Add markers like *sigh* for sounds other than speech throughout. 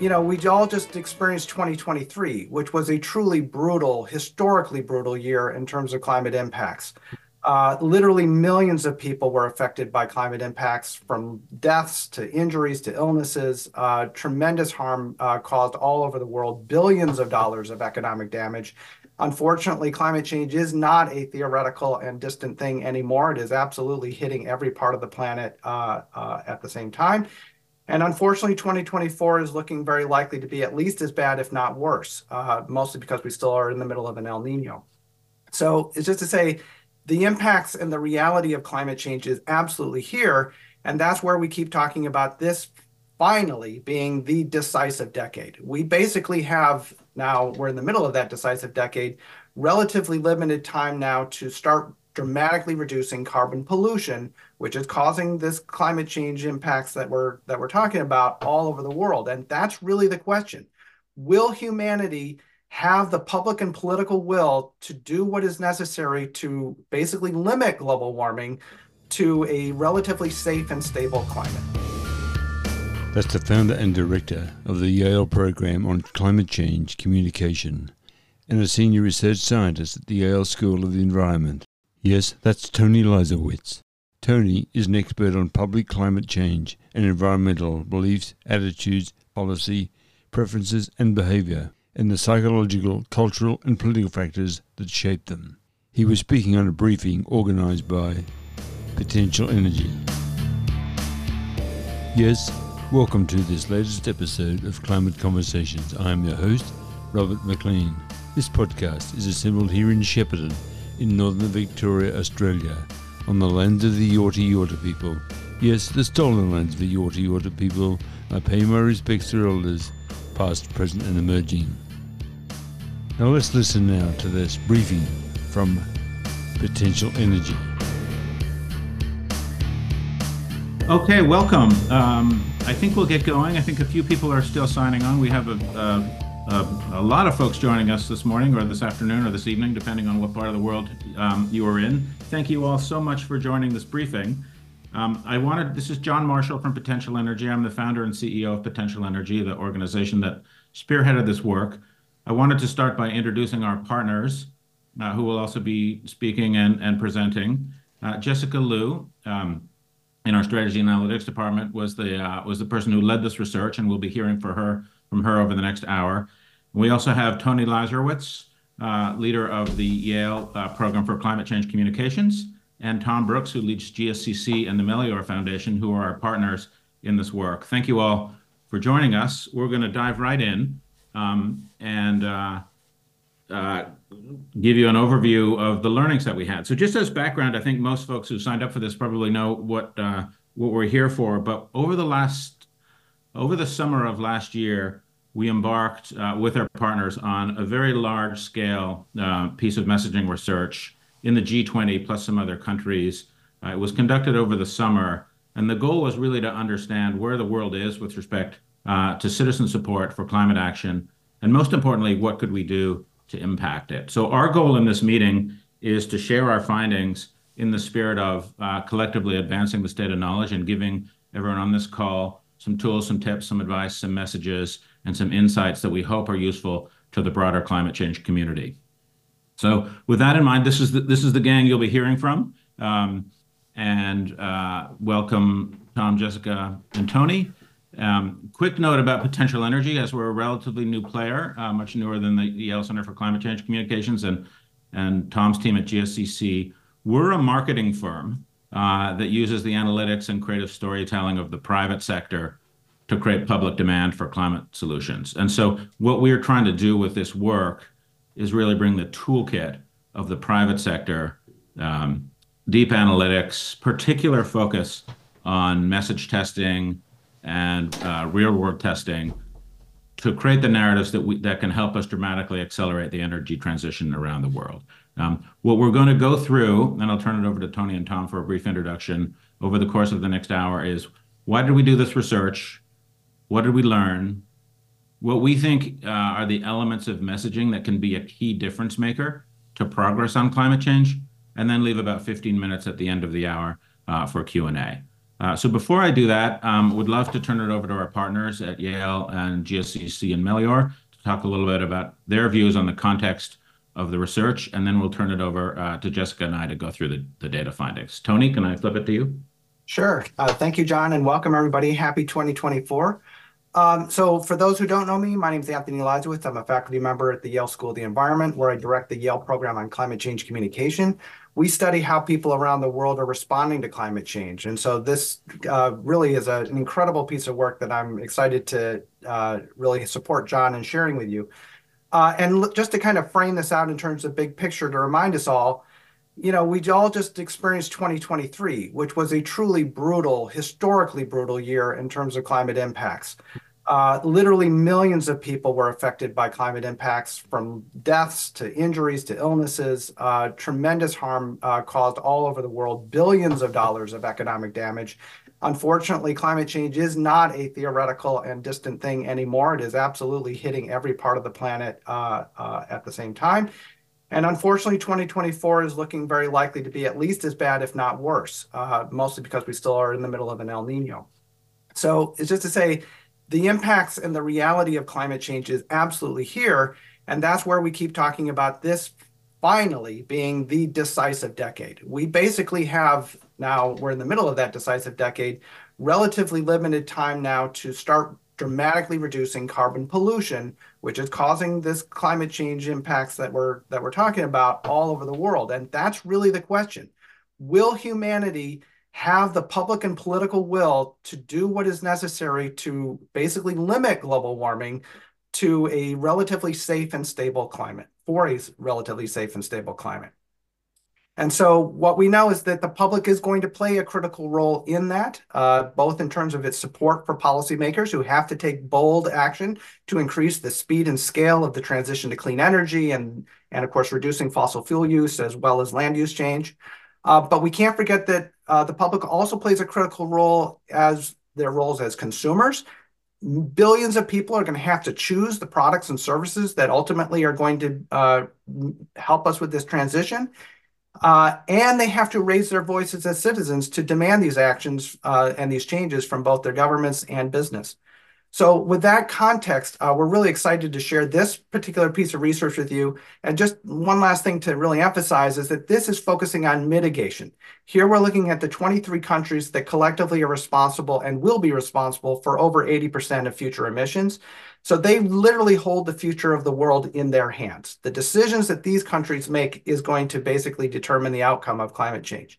you know, we all just experienced 2023, which was a truly brutal, historically brutal year in terms of climate impacts. Uh, literally millions of people were affected by climate impacts from deaths to injuries to illnesses, uh, tremendous harm uh, caused all over the world, billions of dollars of economic damage. Unfortunately, climate change is not a theoretical and distant thing anymore. It is absolutely hitting every part of the planet uh, uh, at the same time. And unfortunately, 2024 is looking very likely to be at least as bad, if not worse, uh, mostly because we still are in the middle of an El Nino. So it's just to say, the impacts and the reality of climate change is absolutely here. And that's where we keep talking about this finally being the decisive decade. We basically have now, we're in the middle of that decisive decade, relatively limited time now to start dramatically reducing carbon pollution, which is causing this climate change impacts that we're that we're talking about all over the world. And that's really the question. Will humanity have the public and political will to do what is necessary to basically limit global warming to a relatively safe and stable climate. That's the founder and director of the Yale Program on Climate Change Communication and a senior research scientist at the Yale School of the Environment. Yes, that's Tony Leiserowitz. Tony is an expert on public climate change and environmental beliefs, attitudes, policy, preferences, and behavior and the psychological, cultural, and political factors that shape them. He was speaking on a briefing organized by Potential Energy. Yes, welcome to this latest episode of Climate Conversations. I am your host, Robert McLean. This podcast is assembled here in Shepparton, in northern Victoria, Australia, on the lands of the Yorta Yorta people. Yes, the stolen lands of the Yorta Yorta people. I pay my respects to elders, past, present, and emerging. Now let's listen now to this briefing from Potential Energy. Okay, welcome. Um, I think we'll get going. I think a few people are still signing on. We have a, a, a, a, lot of folks joining us this morning or this afternoon or this evening, depending on what part of the world um, you are in. Thank you all so much for joining this briefing. Um, I wanted, this is John Marshall from Potential Energy. I'm the founder and CEO of Potential Energy, the organization that spearheaded this work. I wanted to start by introducing our partners, uh, who will also be speaking and, and presenting. Uh, Jessica Liu, um, in our strategy and analytics department, was the uh, was the person who led this research, and we'll be hearing for her from her over the next hour. We also have Tony Leiserowitz, uh, leader of the Yale uh, Program for Climate Change Communications, and Tom Brookes, who leads GSCC and the Melior Foundation, who are our partners in this work. Thank you all for joining us. We're going to dive right in um, and uh, uh, give you an overview of the learnings that we had. So just as background, I think most folks who signed up for this probably know what uh, what we're here for. But over the last over the summer of last year, we embarked uh, with our partners on a very large scale uh, piece of messaging research in the G20 plus some other countries. Uh, it was conducted over the summer, and the goal was really to understand where the world is with respect to citizen support for climate action, and most importantly, what could we do to impact it? So our goal in this meeting is to share our findings in the spirit of collectively advancing the state of knowledge and giving everyone on this call some tools, some tips, some advice, some messages, and some insights that we hope are useful to the broader climate change community. So with that in mind, this is the, this is the gang you'll be hearing from. Um, and uh, welcome Tom, Jessica, and Tony. Um, quick note about potential energy, as we're a relatively new player, uh, much newer than the Yale Center for Climate Change Communications and, and Tom's team at GSCC. We're a marketing firm uh, that uses the analytics and creative storytelling of the private sector to create public demand for climate solutions. And so what we're trying to do with this work is really bring the toolkit of the private sector, um, deep analytics, particular focus on message testing, and uh, real world testing to create the narratives that we that can help us dramatically accelerate the energy transition around the world. Um, what we're going to go through, and I'll turn it over to Tony and Tom for a brief introduction over the course of the next hour, is why did we do this research? What did we learn? What we think uh, are the elements of messaging that can be a key difference maker to progress on climate change, and then leave about 15 minutes at the end of the hour uh, for Q&A. So before I do that, would love to turn it over to our partners at Yale and GSCC and Melior to talk a little bit about their views on the context of the research, and then we'll turn it over to Jessica and I to go through the data findings. Tony, can I flip it to you? Sure. Thank you, John, and welcome, everybody. Happy 2024. Um, so for those who don't know me, my name is Anthony Leiserowitz. I'm a faculty member at the Yale School of the Environment, where I direct the Yale program on climate change communication. We study how people around the world are responding to climate change. And so this uh, really is an incredible piece of work that I'm excited to uh, really support John in sharing with you. Uh, and just to kind of frame this out in terms of big picture to remind us all, you know, we all just experienced 2023, which was a truly brutal, historically brutal year in terms of climate impacts. Uh, literally millions of people were affected by climate impacts, from deaths to injuries to illnesses, uh, tremendous harm uh, caused all over the world, billions of dollars of economic damage. Unfortunately, climate change is not a theoretical and distant thing anymore. It is absolutely hitting every part of the planet at the same time. And unfortunately, 2024 is looking very likely to be at least as bad, if not worse, mostly because we still are in the middle of an El Niño. So it's just to say the impacts and the reality of climate change is absolutely here. And that's where we keep talking about this finally being the decisive decade. We basically have now, we're in the middle of that decisive decade, relatively limited time now to start dramatically reducing carbon pollution, which is causing this climate change impacts that we're that we're talking about all over the world. And that's really the question. Will humanity have the public and political will to do what is necessary to basically limit global warming to a relatively safe and stable climate, for a relatively safe and stable climate? And so what we know is that the public is going to play a critical role in that, uh, both in terms of its support for policymakers who have to take bold action to increase the speed and scale of the transition to clean energy and, and of course, reducing fossil fuel use as well as land use change. Uh, but we can't forget that Uh, the public also plays a critical role as their roles as consumers. Billions of people are going to have to choose the products and services that ultimately are going to uh, help us with this transition. Uh, and they have to raise their voices as citizens to demand these actions and these changes from both their governments and business. So with that context, uh, we're really excited to share this particular piece of research with you. And just one last thing to really emphasize is that this is focusing on mitigation. Here we're looking at the 23 countries that collectively are responsible and will be responsible for over 80% of future emissions. So they literally hold the future of the world in their hands. The decisions that these countries make is going to basically determine the outcome of climate change.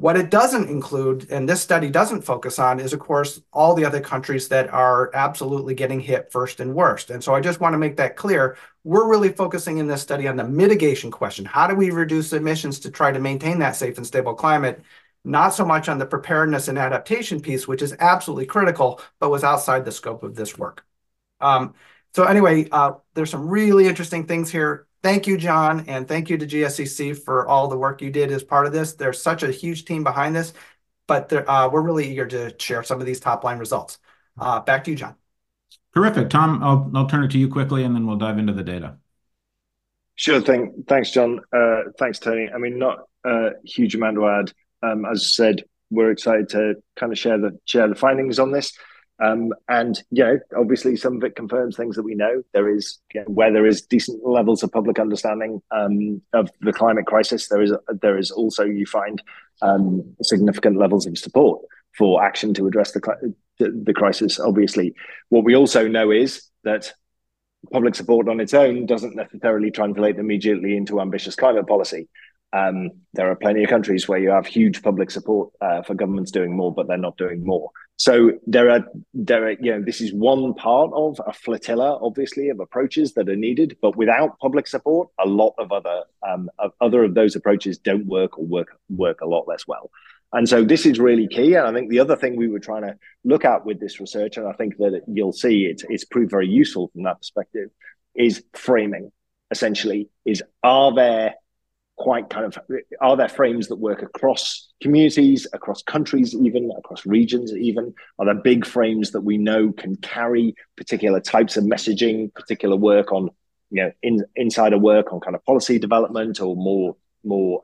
What it doesn't include, and this study doesn't focus on, is, of course, all the other countries that are absolutely getting hit first and worst. And so I just want to make that clear. We're really focusing in this study on the mitigation question. How do we reduce emissions to try to maintain that safe and stable climate? Not so much on the preparedness and adaptation piece, which is absolutely critical, but was outside the scope of this work. Um, so anyway, uh, there's some really interesting things here. Thank you, John, and thank you to GSCC for all the work you did as part of this. There's such a huge team behind this, but uh, we're really eager to share some of these top-line results. Uh, back to you, John. Terrific. Tom, I'll turn it to you quickly, and then we'll dive into the data. Sure thing. Thanks, John. Uh, thanks, Tony. I mean, not a huge amount to add. Um, as I said, we're excited to kind of share the share the findings on this. Um, and you know, obviously, some of it confirms things that we know. There is where there is decent levels of public understanding um, of the climate crisis, There is there is also, you find, um, significant levels of support for action to address the crisis. Obviously, what we also know is that public support on its own doesn't necessarily translate immediately into ambitious climate policy. There are plenty of countries where you have huge public support uh, for governments doing more, but they're not doing more. So there are there are you know this is one part of a flotilla, obviously, of approaches that are needed. But without public support, a lot um, of other of those approaches don't work or work work a lot less well. And so this is really key. And I think the other thing we were trying to look at with this research, and I think that you'll see it's it's proved very useful from that perspective, is framing. Essentially, is are there quite kind of are there frames that work across communities, across countries, even across regions even? Are there big frames that we know can carry particular types of messaging, particular work on you know, in insider work on kind of policy development or more more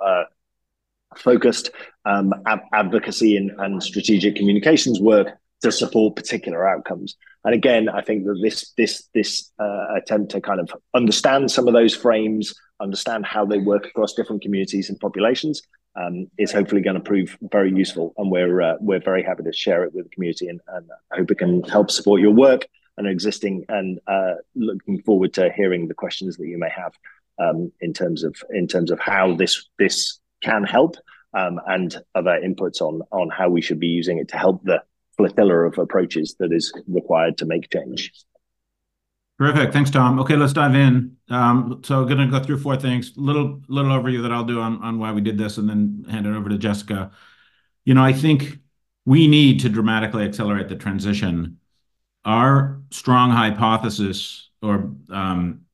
focused um, ab- advocacy and, and strategic communications work to support particular outcomes. And again, I think that this this this uh, attempt to kind of understand some of those frames, understand how they work across different communities and populations, um, is hopefully going to prove very useful. And we're uh, we're very happy to share it with the community, and, and I hope it can help support your work and existing. And uh, looking forward to hearing the questions that you may have um, in terms of in terms of how this this can help um, and other inputs on on how we should be using it to help the flotilla of approaches that is required to make change. Terrific. Thanks, Tom. Okay, let's dive in. Um, so I'm going to go through four things. Little little overview that I'll do on, on why we did this and then hand it over to Jessica. You know, I think we need to dramatically accelerate the transition. Our strong hypothesis or um,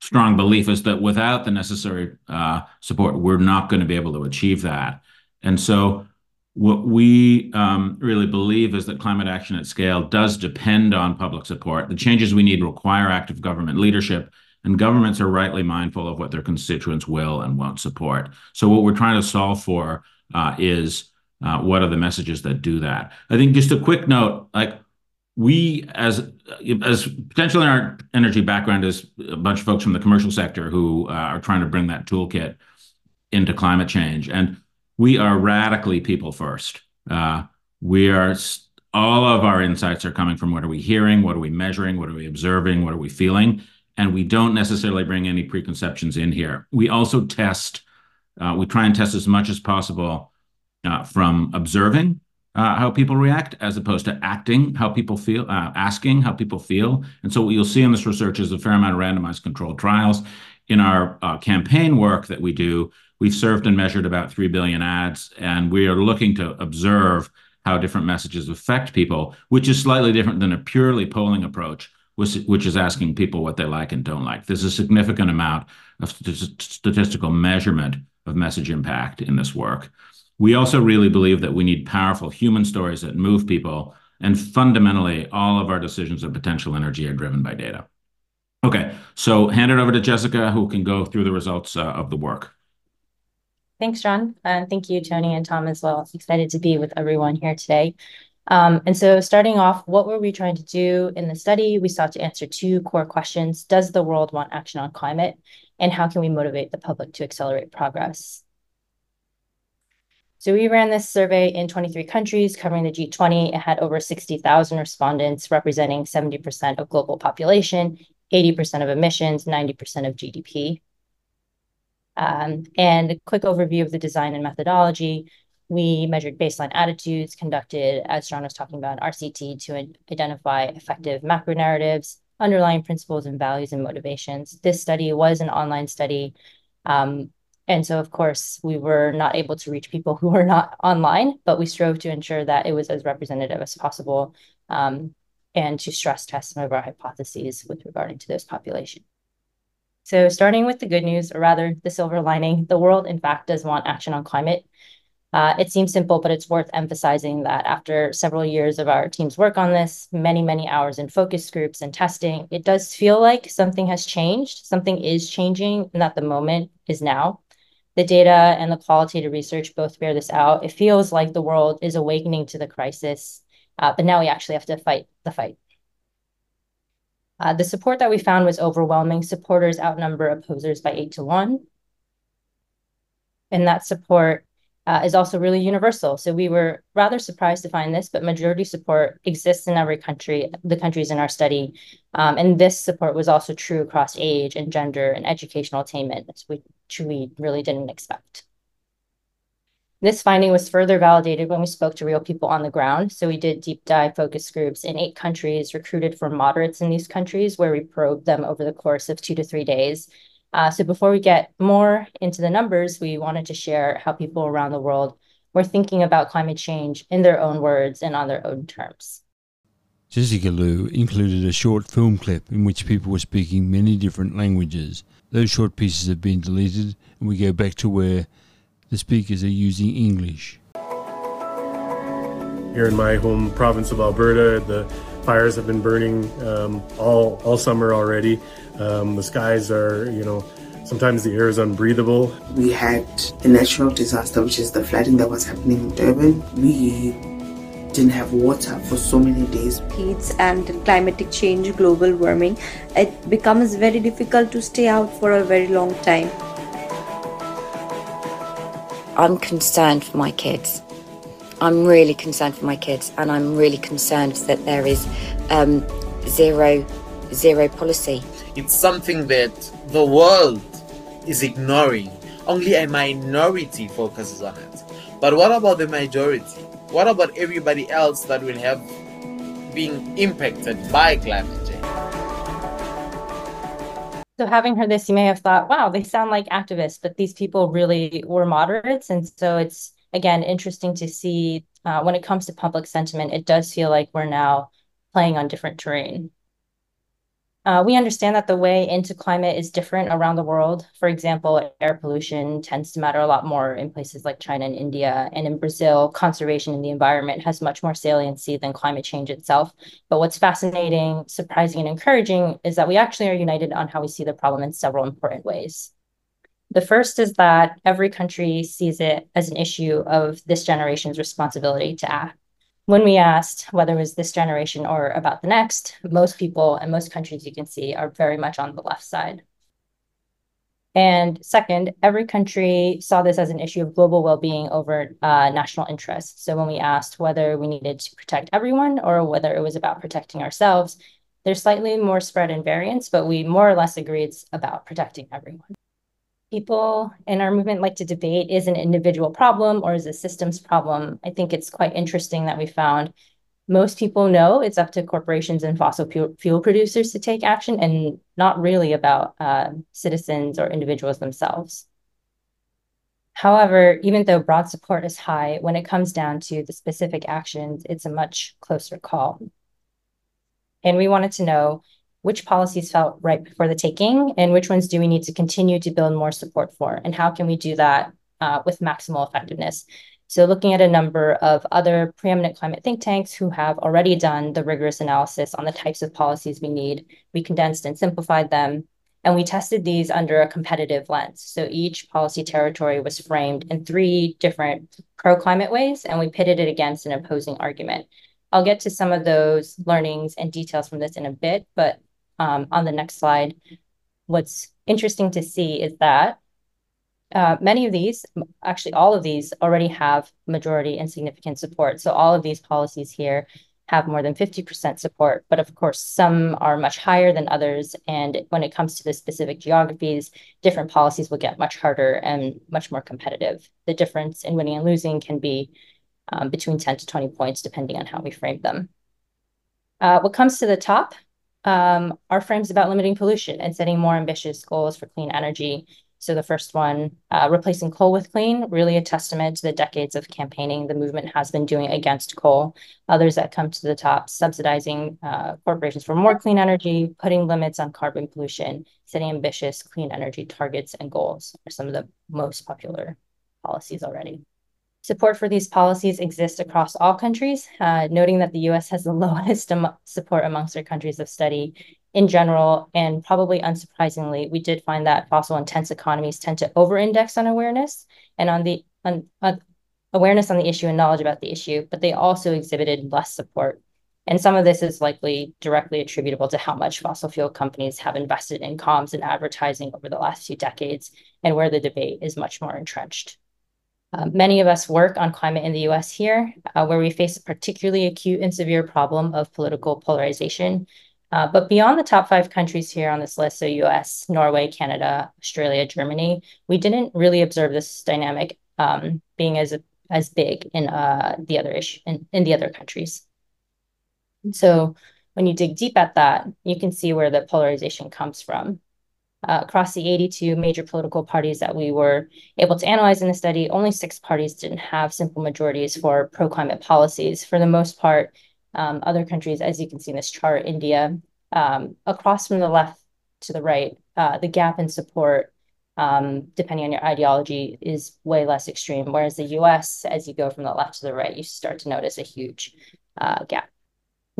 strong belief is that without the necessary uh, support, we're not going to be able to achieve that. And so what we um, really believe is that climate action at scale does depend on public support. The changes we need require active government leadership, and governments are rightly mindful of what their constituents will and won't support. So what we're trying to solve for uh, is uh, what are the messages that do that? I think just a quick note, like we as as potentially our energy background is a bunch of folks from the commercial sector who uh, are trying to bring that toolkit into climate change and we are radically people first. Uh, we are all of our insights are coming from what are we hearing, what are we measuring, what are we observing, what are we feeling, and we don't necessarily bring any preconceptions in here. We also test. Uh, we try and test as much as possible uh, from observing uh, how people react as opposed to acting how people feel, uh, asking how people feel. And so what you'll see in this research is a fair amount of randomized controlled trials. In our uh, campaign work that we do, We've served and measured about 3 billion ads, and we are looking to observe how different messages affect people, which is slightly different than a purely polling approach, which, which is asking people what they like and don't like. There's a significant amount of st- statistical measurement of message impact in this work. We also really believe that we need powerful human stories that move people, and fundamentally, all of our decisions of potential energy are driven by data. Okay, so hand it over to Jessica, who can go through the results uh, of the work. Thanks, John. And thank you, Tony and Tom as well. Excited to be with everyone here today. Um, and so starting off, what were we trying to do in the study? We sought to answer two core questions. Does the world want action on climate? And how can we motivate the public to accelerate progress? So we ran this survey in 23 countries covering the G20. It had over 60,000 respondents representing 70% of global population, 80% of emissions, 90% of GDP. Um, and a quick overview of the design and methodology. We measured baseline attitudes, conducted, as John was talking about, RCT to identify effective macro narratives, underlying principles and values and motivations. This study was an online study. Um, and so, of course, we were not able to reach people *laughs* who were not online, but we strove to ensure that it was as representative as possible um, and to stress test some of our hypotheses with regarding to those populations. So, starting with the good news, or rather the silver lining, the world, in fact, does want action on climate. Uh, it seems simple, but it's worth emphasizing that after several years of our team's work on this, many, many hours in focus groups and testing, it does feel like something has changed. Something is changing, and that the moment is now. The data and the qualitative research both bear this out. It feels like the world is awakening to the crisis, uh, but now we actually have to fight the fight. Uh, the support that we found was overwhelming. Supporters outnumber opposers by eight to one. And that support uh, is also really universal. So we were rather surprised to find this, but majority support exists in every country, the countries in our study. Um, and this support was also true across age and gender and educational attainment, which we really didn't expect. This finding was further validated when we spoke to real people on the ground. So we did deep dive focus groups in eight countries, recruited for moderates in these countries, where we probed them over the course of two to three days. Uh, so before we get more into the numbers, we wanted to share how people around the world were thinking about climate change in their own words and on their own terms. Jessica Liu included a short film clip in which people were speaking many different languages. Those short pieces have been deleted, and we go back to where the speakers are using English. Here in my home province of Alberta, the fires have been burning um, all all summer already. Um, the skies are, you know, Sometimes the air is unbreathable. We had a natural disaster, which is the flooding that was happening in Durban. We didn't have water for so many days. Heats and climatic change, global warming, it becomes very difficult to stay out for a very long time. I'm concerned for my kids. I'm really concerned for my kids, and I'm really concerned that there is um, zero, zero policy. It's something that the world is ignoring. Only a minority focuses on it. But what about the majority? What about everybody else that will have been impacted by climate change? So, having heard this, you may have thought, wow, they sound like activists, but these people really were moderates. And so, it's again interesting to see uh, when it comes to public sentiment, it does feel like we're now playing on different terrain. Uh, we understand that the way into climate is different around the world. For example, air pollution tends to matter a lot more in places like China and India. And in Brazil, conservation in the environment has much more saliency than climate change itself. But what's fascinating, surprising, and encouraging is that we actually are united on how we see the problem in several important ways. The first is that every country sees it as an issue of this generation's responsibility to act when we asked whether it was this generation or about the next, most people and most countries you can see are very much on the left side. And second, every country saw this as an issue of global well-being over uh, national interest. So when we asked whether we needed to protect everyone or whether it was about protecting ourselves, there's slightly more spread and variance, but we more or less agree it's about protecting everyone people in our movement like to debate is an individual problem or is a systems problem. I think it's quite interesting that we found most people know it's up to corporations and fossil fuel producers to take action and not really about uh, citizens or individuals themselves. However, even though broad support is high, when it comes down to the specific actions, it's a much closer call. And we wanted to know which policies felt right before the taking and which ones do we need to continue to build more support for and how can we do that uh, with maximal effectiveness? So looking at a number of other preeminent climate think tanks who have already done the rigorous analysis on the types of policies we need we condensed and simplified them and we tested these under a competitive lens. So each policy territory was framed in three different pro-climate ways and we pitted it against an opposing argument. I'll get to some of those learnings and details from this in a bit, but on the next slide, what's interesting to see is that uh, many of these, actually all of these already have majority and significant support. So all of these policies here have more than 50% support, but of course, some are much higher than others. And when it comes to the specific geographies, different policies will get much harder and much more competitive. The difference in winning and losing can be um, between 10 to 20 points, depending on how we frame them. Uh, what comes to the top um, our frames about limiting pollution and setting more ambitious goals for clean energy. So the first one, uh, replacing coal with clean, really a testament to the decades of campaigning the movement has been doing against coal. Others that come to the top, subsidizing uh, corporations for more clean energy, putting limits on carbon pollution, setting ambitious clean energy targets and goals are some of the most popular policies already. Support for these policies exists across all countries, uh, noting that the US has the *laughs* lowest support amongst our countries of study in general. And probably unsurprisingly, we did find that fossil intense economies tend to over index on awareness and on the on, on awareness on the issue and knowledge about the issue, but they also exhibited less support. And some of this is likely directly attributable to how much fossil fuel companies have invested in comms and advertising over the last few decades, and where the debate is much more entrenched. Uh, many of us work on climate in the US here, uh, where we face a particularly acute and severe problem of political polarization. Uh, but beyond the top five countries here on this list, so US, Norway, Canada, Australia, Germany, we didn't really observe this dynamic um, being as, as big in uh, the other issue in, in the other countries. So when you dig deep at that, you can see where the polarization comes from uh, across the 82 major political parties that we were able to analyze in the study, only six parties didn't have simple majorities for pro-climate policies. For the most part, um, other countries, as you can see in this chart, India, um, across from the left to the right, uh, the gap in support, um, depending on your ideology, is way less extreme. Whereas the US, as you go from the left to the right, you start to notice a huge uh, gap.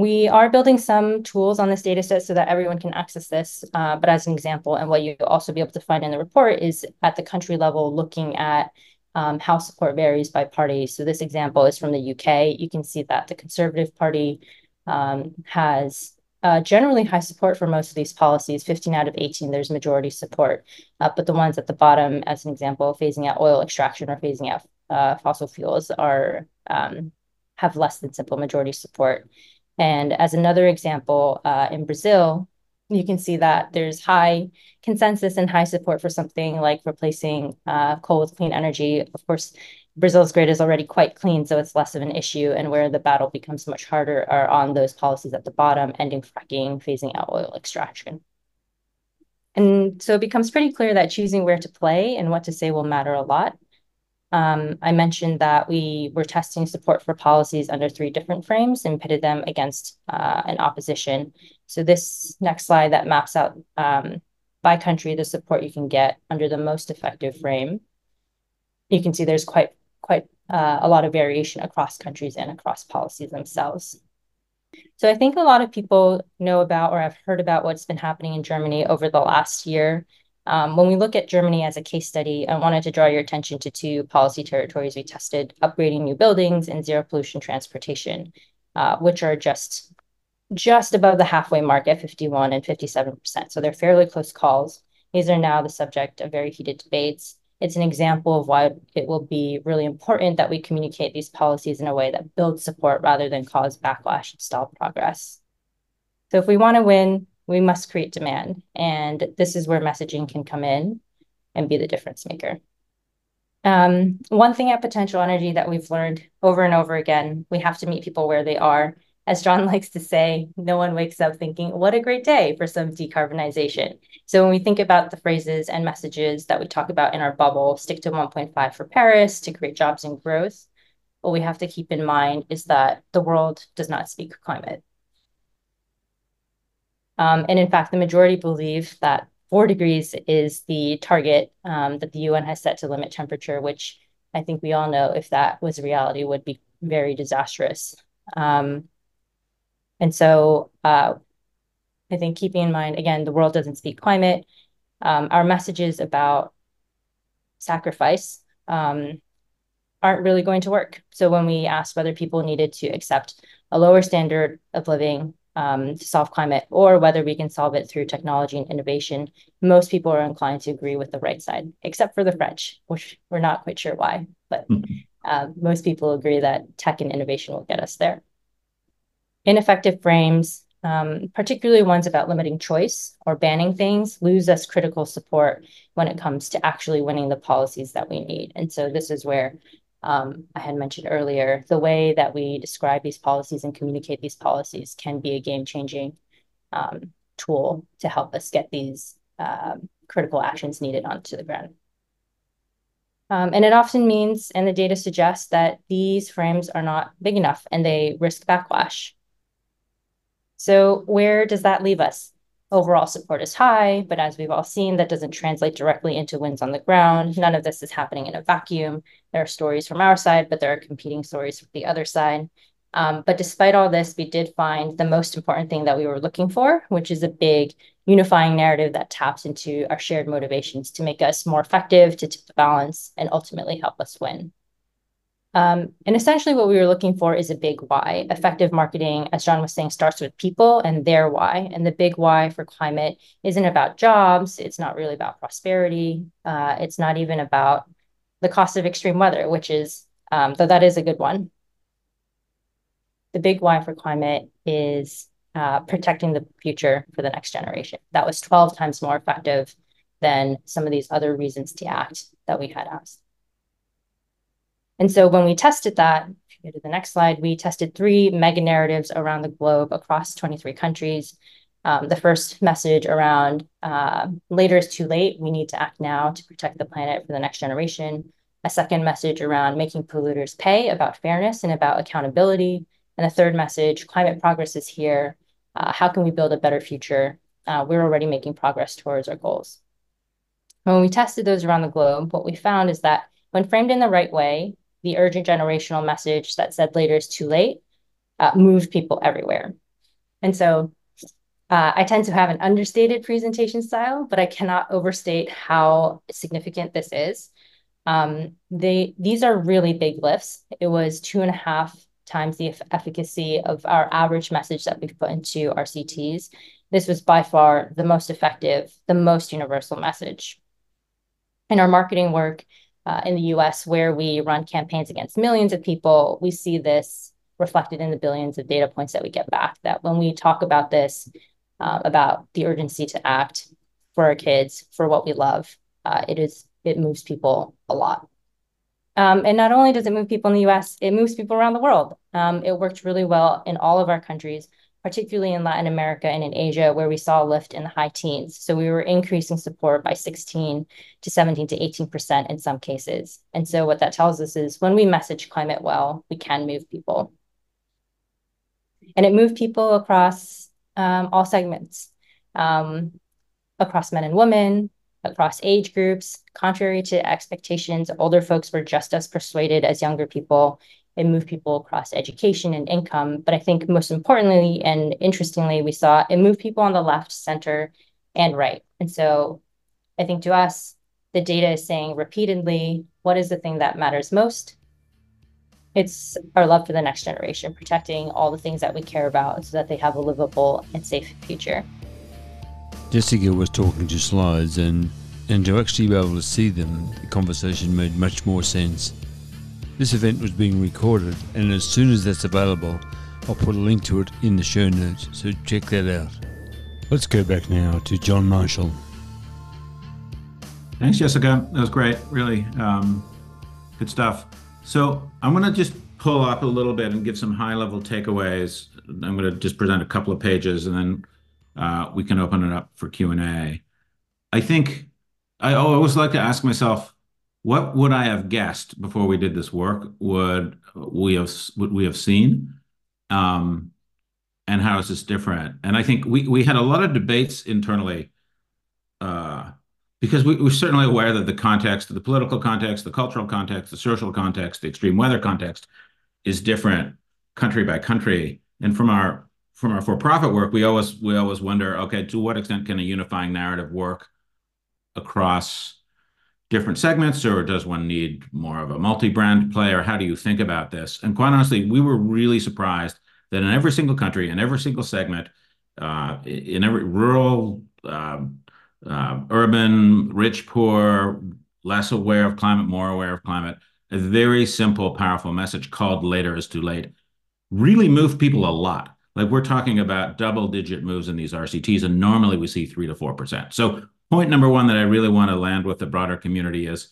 We are building some tools on this data set so that everyone can access this. Uh, but as an example, and what you'll also be able to find in the report is at the country level, looking at um, how support varies by party. So this example is from the UK. You can see that the Conservative Party um, has uh, generally high support for most of these policies. 15 out of 18, there's majority support. Uh, but the ones at the bottom, as an example, phasing out oil extraction or phasing out uh, fossil fuels are um, have less than simple majority support. And as another example, uh, in Brazil, you can see that there's high consensus and high support for something like replacing uh, coal with clean energy. Of course, Brazil's grid is already quite clean, so it's less of an issue. And where the battle becomes much harder are on those policies at the bottom, ending fracking, phasing out oil extraction. And so it becomes pretty clear that choosing where to play and what to say will matter a lot. Um, I mentioned that we were testing support for policies under three different frames and pitted them against uh, an opposition. So this next slide that maps out um, by country the support you can get under the most effective frame. You can see there's quite quite uh, a lot of variation across countries and across policies themselves. So I think a lot of people know about or have heard about what's been happening in Germany over the last year when we look at Germany as a case study, I wanted to draw your attention to two policy territories we tested, upgrading new buildings and zero pollution transportation, uh, which are just, just above the halfway mark at 51 and 57%. So they're fairly close calls. These are now the subject of very heated debates. It's an example of why it will be really important that we communicate these policies in a way that builds support rather than cause backlash and stall progress. So if we want to win, we must create demand. And this is where messaging can come in and be the difference maker. Um, one thing at Potential Energy that we've learned over and over again, we have to meet people where they are. As John *laughs* likes to say, no one wakes up thinking, what a great day for some decarbonization. So when we think about the phrases and messages that we talk about in our bubble, stick to 1.5 for Paris to create jobs and growth, what we have to keep in mind is that the world does not speak climate. Um, and in fact, the majority believe that four degrees is the target um, that the UN has set to limit temperature, which I think we all know if that was reality would be very disastrous. Um, and so uh, I think keeping in mind, again, the world doesn't speak climate. Um, our messages about sacrifice um, aren't really going to work. So when we asked whether people needed to accept a lower standard of living um, to solve climate or whether we can solve it through technology and innovation, most people are inclined to agree with the right side, except for the French, which we're not quite sure why. But mm-hmm. uh, most people agree that tech and innovation will get us there. Ineffective frames, um, particularly ones about limiting choice or banning things, lose us critical support when it comes to actually winning the policies that we need. And so this is where I had mentioned earlier, the way that we describe these policies and communicate these policies can be a game changing um, tool to help us get these um, critical actions needed onto the ground. Um, and it often means, and the data suggests that these frames are not big enough and they risk backlash. So where does that leave us? Overall support is high, but as we've all seen, that doesn't translate directly into wins on the ground. None of this is happening in a vacuum. There are stories from our side, but there are competing stories from the other side. Um, but despite all this, we did find the most important thing that we were looking for, which is a big unifying narrative that taps into our shared motivations to make us more effective, to tip the balance, and ultimately help us win. Um, and essentially what we were looking for is a big why. Effective marketing, as John was saying, starts with people and their why. And the big why for climate isn't about jobs. It's not really about prosperity. Uh, it's not even about the cost of extreme weather, which is, um, though that is a good one. The big why for climate is uh, protecting the future for the next generation. That was 12 times more effective than some of these other reasons to act that we had asked. And so when we tested that, if you go to the next slide, we tested three mega narratives around the globe across 23 countries. Um, the first message around uh, later is too late. We need to act now to protect the planet for the next generation. A second message around making polluters pay about fairness and about accountability. And a third message, climate progress is here. Uh, how can we build a better future? Uh, we're already making progress towards our goals. When we tested those around the globe, what we found is that when framed in the right way, the urgent generational message that said later is too late uh, moved people everywhere. And so uh, I tend to have an understated presentation style, but I cannot overstate how significant this is. Um, they these are really big lifts. It was two and a half times the efficacy of our average message that we've put into our CTs. This was by far the most effective, the most universal message. In our marketing work uh, in the US, where we run campaigns against millions of people, we see this reflected in the billions of data points that we get back. That when we talk about this, uh, about the urgency to act for our kids, for what we love, uh, it is it moves people a lot. Um, and not only does it move people in the US, it moves people around the world. Um, it worked really well in all of our countries, particularly in Latin America and in Asia, where we saw a lift in the high teens. So we were increasing support by 16 to 17 to 18% in some cases. And so what that tells us is when we message climate well, we can move people. And it moved people across um, all segments, um, across men and women, across age groups. Contrary to expectations, older folks were just as persuaded as younger people. It moved people across education and income. But I think most importantly and interestingly, we saw it moved people on the left, center, and right. And so I think to us, the data is saying repeatedly, what is the thing that matters most? It's our love for the next generation, protecting all the things that we care about so that they have a livable and safe future. Jessica was talking to slides, and, and to actually be able to see them, the conversation made much more sense. This event was being recorded, and as soon as that's available, I'll put a link to it in the show notes, so check that out. Let's go back now to John Marshall. Thanks, Jessica. That was great. Really um, good stuff. So I'm going to just pull up a little bit and give some high level takeaways. I'm going to just present a couple of pages and then uh, we can open it up for Q&A. I think I always like to ask myself, what would I have guessed before we did this work? Would we have would we have seen? Um, and how is this different? And I think we we had a lot of debates internally uh, because we, we're certainly aware that the context, the political context, the cultural context, the social context, the extreme weather context is different country by country. And from our from our for-profit work, we always we always wonder, okay, to what extent can a unifying narrative work across different segments, or does one need more of a multi-brand play, or how do you think about this? And quite honestly, we were really surprised that in every single country, in every single segment, uh, in every rural, uh, uh, urban, rich, poor, less aware of climate, more aware of climate, a very simple, powerful message called "Later is too late" really moved people a lot. Like we're talking about double digit moves in these RCTs, and normally we see three to 4%. So point number one that I really want to land with the broader community is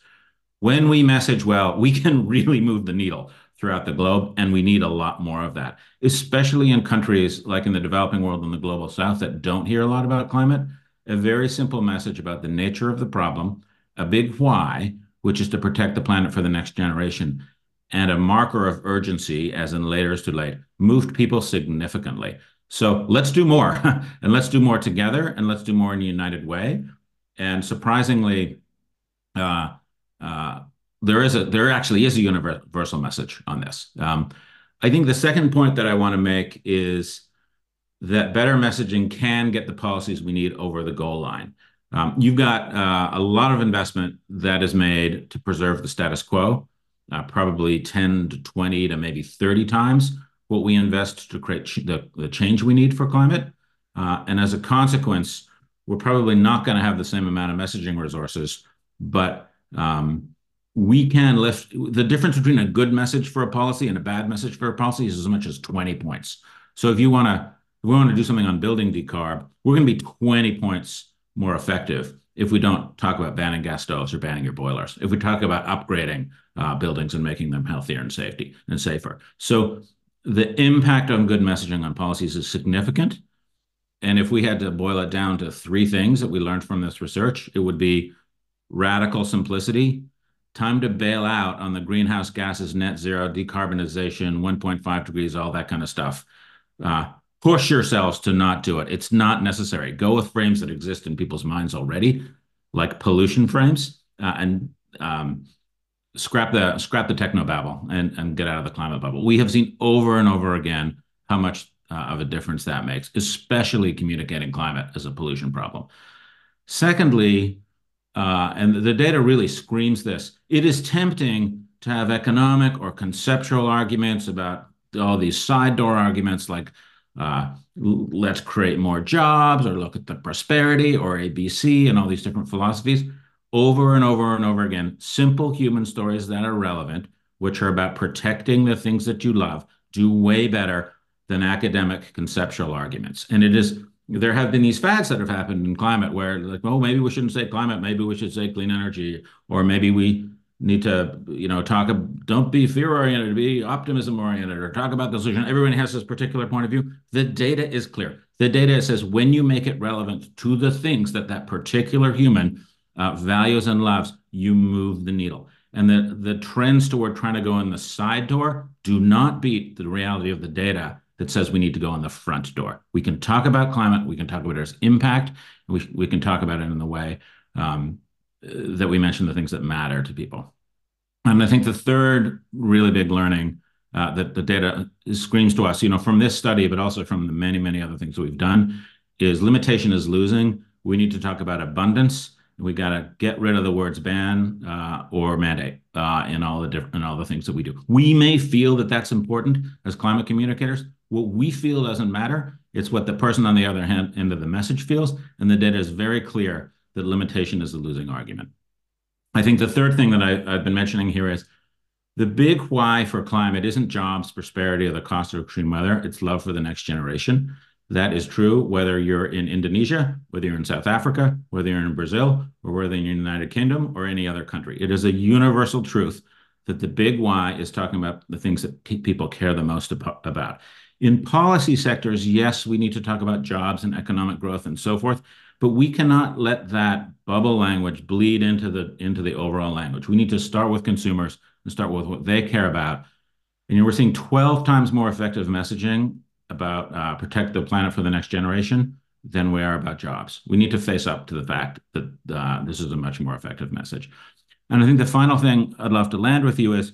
when we message well, we can *laughs* really move the needle throughout the globe, and we need a lot more of that, especially in countries like in the developing world and the global south that don't hear a lot about climate. A very simple message about the nature of the problem, a big why, which is to protect the planet for the next generation, and a marker of urgency, as in later is too late, moved people significantly. So let's do more, *laughs* and let's do more together, and let's do more in a united way. And surprisingly, uh, uh, there is a there actually is a universal message on this. Um, I think the second point that I want to make is that better messaging can get the policies we need over the goal line. Um, you've got uh, a lot of investment that is made to preserve the status quo uh, probably 10 to 20 to maybe 30 times what we invest to create ch the, the change we need for climate. Uh, and as a consequence, we're probably not going to have the same amount of messaging resources, but um, we can lift the difference between a good message for a policy and a bad message for a policy is as much as 20 points. So if you want to, we want to do something on building decarb, we're going to be 20 points more effective if we don't talk about banning gas stoves or banning your boilers, if we talk about upgrading uh, buildings and making them healthier and safety and safer. So the impact on good messaging on policies is significant. And if we had to boil it down to three things that we learned from this research, it would be radical simplicity, time to bail out on the greenhouse gases, net zero, decarbonization, 1.5 degrees, all that kind of stuff. Uh, push yourselves to not do it. It's not necessary. Go with frames that exist in people's minds already, like pollution frames, uh, and um, scrap the scrap the techno babble and and get out of the climate bubble. We have seen over and over again how much of a difference that makes, especially communicating climate as a pollution problem. Secondly, and the data really screams this, it is tempting to have economic or conceptual arguments about all these side door arguments like uh, let's create more jobs or look at the prosperity or ABC and all these different philosophies over and over and over again. Simple human stories that are relevant, which are about protecting the things that you love, do way better than academic conceptual arguments. And it is there have been these fads that have happened in climate where like, oh, maybe we shouldn't say climate, maybe we should say clean energy, or maybe we need to, you know, talk, don't be fear oriented, be optimism oriented, or talk about the solution. Everyone has this particular point of view. The data is clear. The data says when you make it relevant to the things that that particular human uh, values and loves, you move the needle. And the, the trends toward trying to go in the side door do not beat the reality of the data that says we need to go in the front door. We can talk about climate, we can talk about its impact, we, we can talk about it in the way um, that we mention the things that matter to people. And I think the third really big learning uh, that the data screams to us, you know, from this study, but also from the many, many other things that we've done, is limitation is losing. We need to talk about abundance. We got to get rid of the words ban uh, or mandate uh, in all the different in all the things that we do. We may feel that that's important as climate communicators. What we feel doesn't matter. It's what the person on the other hand, end of the message feels, and the data is very clear that limitation is the losing argument. I think the third thing that I, have been mentioning here is the big why for climate isn't jobs, prosperity, or the cost of extreme weather. It's love for the next generation. That is true whether you're in Indonesia, whether you're in South Africa, whether you're in Brazil, or whether you're in the United Kingdom or any other country. It is a universal truth that the big why is talking about the things that people care the most about. In policy sectors, yes, we need to talk about jobs and economic growth and so forth, but we cannot let that bubble language bleed into the into the overall language. We need to start with consumers and start with what they care about. And you know, we're seeing 12 times more effective messaging about uh, protect the planet for the next generation than we are about jobs. We need to face up to the fact that uh, this is a much more effective message. And I think the final thing I'd love to land with you is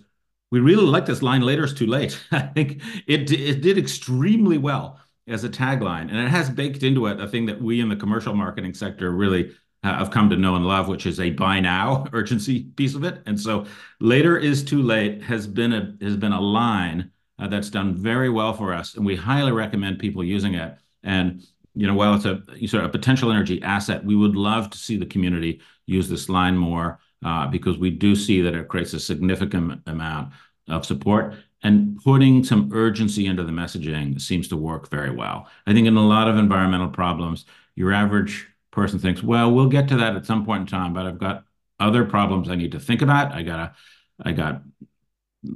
we really like this line later is too late. *laughs* I think it, it did extremely well as a tagline, and it has baked into it a thing that we in the commercial marketing sector really have come to know and love, which is a buy now *laughs* urgency piece of it. And so later is too late has been a has been a line uh, that's done very well for us, and we highly recommend people using it. And you know, while it's a sort of a potential energy asset, we would love to see the community use this line more uh, because we do see that it creates a significant amount of support and putting some urgency into the messaging seems to work very well. I think in a lot of environmental problems, your average person thinks, well, we'll get to that at some point in time, but I've got other problems I need to think about. I got I got,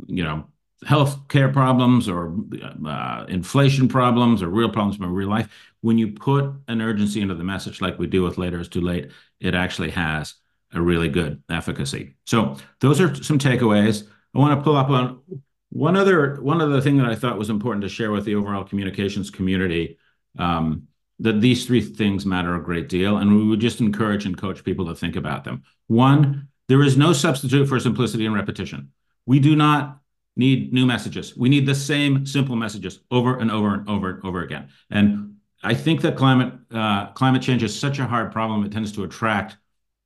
you know, health care problems or uh, inflation problems or real problems in real life. When you put an urgency into the message like we do with Later is Too Late, it actually has a really good efficacy. So those are some takeaways. I want to pull up on one other one other thing that I thought was important to share with the overall communications community, um, that these three things matter a great deal, and we would just encourage and coach people to think about them. One, there is no substitute for simplicity and repetition. We do not need new messages. We need the same simple messages over and over and over and over again. And I think that climate uh, climate change is such a hard problem. It tends to attract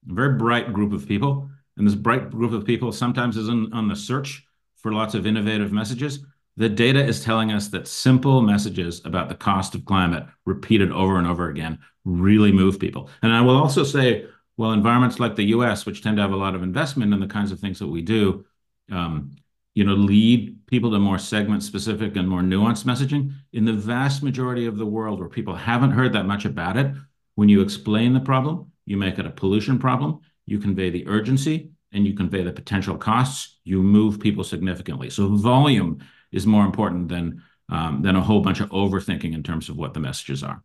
a very bright group of people, and this bright group of people sometimes is in, on the search for lots of innovative messages. The data is telling us that simple messages about the cost of climate repeated over and over again really move people. And I will also say, well, environments like the US, which tend to have a lot of investment in the kinds of things that we do, um, you know, lead people to more segment specific and more nuanced messaging. In the vast majority of the world where people haven't heard that much about it, when you explain the problem, you make it a pollution problem, you convey the urgency, and you convey the potential costs, you move people significantly. So volume is more important than um, than a whole bunch of overthinking in terms of what the messages are.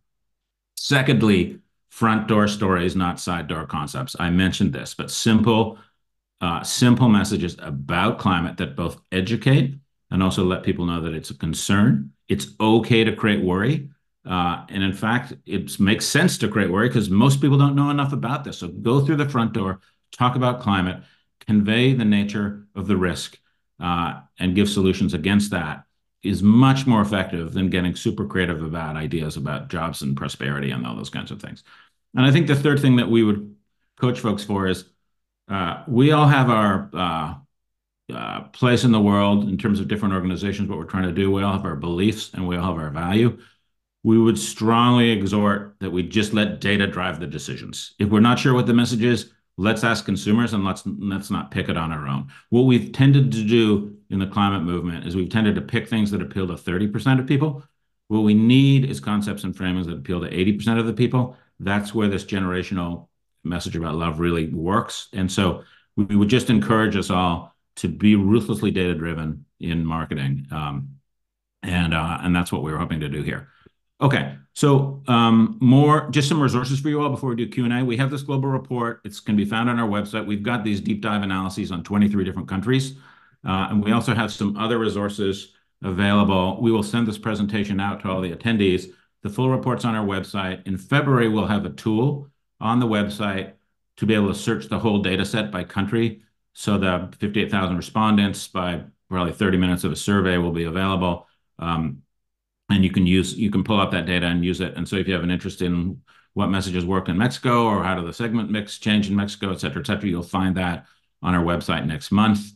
Secondly, front door stories, not side door concepts. I mentioned this, but simple, uh, simple messages about climate that both educate and also let people know that it's a concern. It's okay to create worry. Uh, and in fact, it makes sense to create worry because most people don't know enough about this. So go through the front door, talk about climate, convey the nature of the risk uh, and give solutions against that. is much more effective than getting super creative about ideas about jobs and prosperity and all those kinds of things. And I think the third thing that we would coach folks for is uh, we all have our uh, uh, place in the world in terms of different organizations, what we're trying to do. We all have our beliefs and we all have our value. We would strongly exhort that we just let data drive the decisions. If we're not sure what the message is, let's ask consumers and let's let's not pick it on our own. What we've tended to do in the climate movement is we've tended to pick things that appeal to 30% of people. What we need is concepts and framings that appeal to 80% of the people. That's where this generational message about love really works. And so we would just encourage us all to be ruthlessly data driven in marketing. Um, and uh, and that's what we were hoping to do here. Okay, so um, more, just some resources for you all before we do Q&A. We have this global report. It can be found on our website. We've got these deep dive analyses on 23 different countries. Uh, and we also have some other resources available. We will send this presentation out to all the attendees. The full report's on our website. In February, we'll have a tool on the website to be able to search the whole data set by country. So the 58,000 respondents by probably 30 minutes of a survey will be available. Um, and you can use you can pull up that data and use it. And so if you have an interest in what messages work in Mexico or how do the segment mix change in Mexico, et cetera, et cetera, you'll find that on our website next month.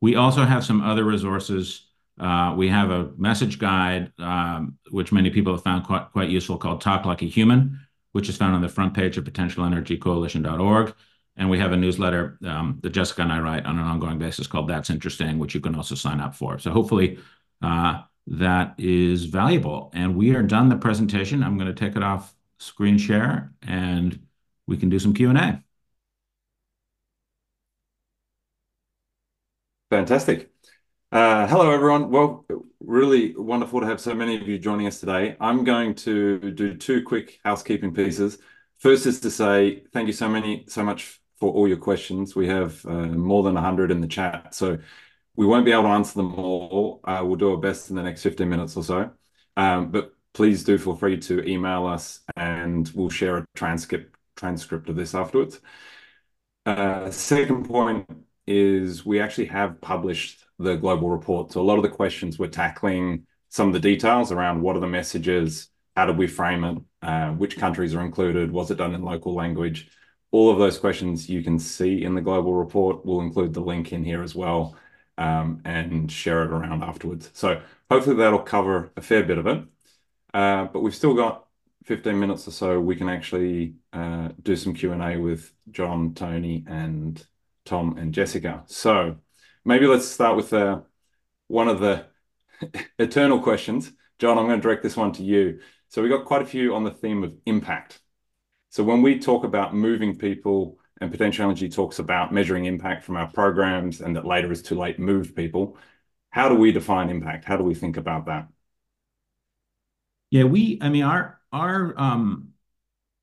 We also have some other resources. Uh, we have a message guide, um, which many people have found quite, quite useful, called Talk Like a Human, which is found on the front page of potentialenergycoalition.org. And we have a newsletter um, that Jessica and I write on an ongoing basis called That's Interesting, which you can also sign up for. So hopefully uh, that is valuable. And we are done the presentation. I'm going to take it off screen share and we can do some Q&A. Fantastic. Uh, hello, everyone. Well, really wonderful to have so many of you joining us today. I'm going to do two quick housekeeping pieces. First is to say thank you so many, so much for all your questions. We have uh, more than 100 in the chat, so we won't be able to answer them all. Uh, we'll do our best in the next 15 minutes or so. Um, but please do feel free to email us and we'll share a transcript transcript of this afterwards. Uh, second point is we actually have published the global report. So a lot of the questions we're tackling some of the details around what are the messages, how did we frame it, uh, which countries are included, was it done in local language? All of those questions you can see in the global report. We'll include the link in here as well and share it around afterwards. So hopefully that'll cover a fair bit of it. Uh, but we've still got 15 minutes or so. We can actually uh, do some Q&A with John, Tony, and Tom and Jessica. So maybe let's start with uh, one of the *laughs* eternal questions. John, I'm going to direct this one to you. So we got quite a few on the theme of impact. So when we talk about moving people and Potential Energy talks about measuring impact from our programs and that later is too late move people. How do we define impact? How do we think about that? Yeah, we, I mean, our, our, um,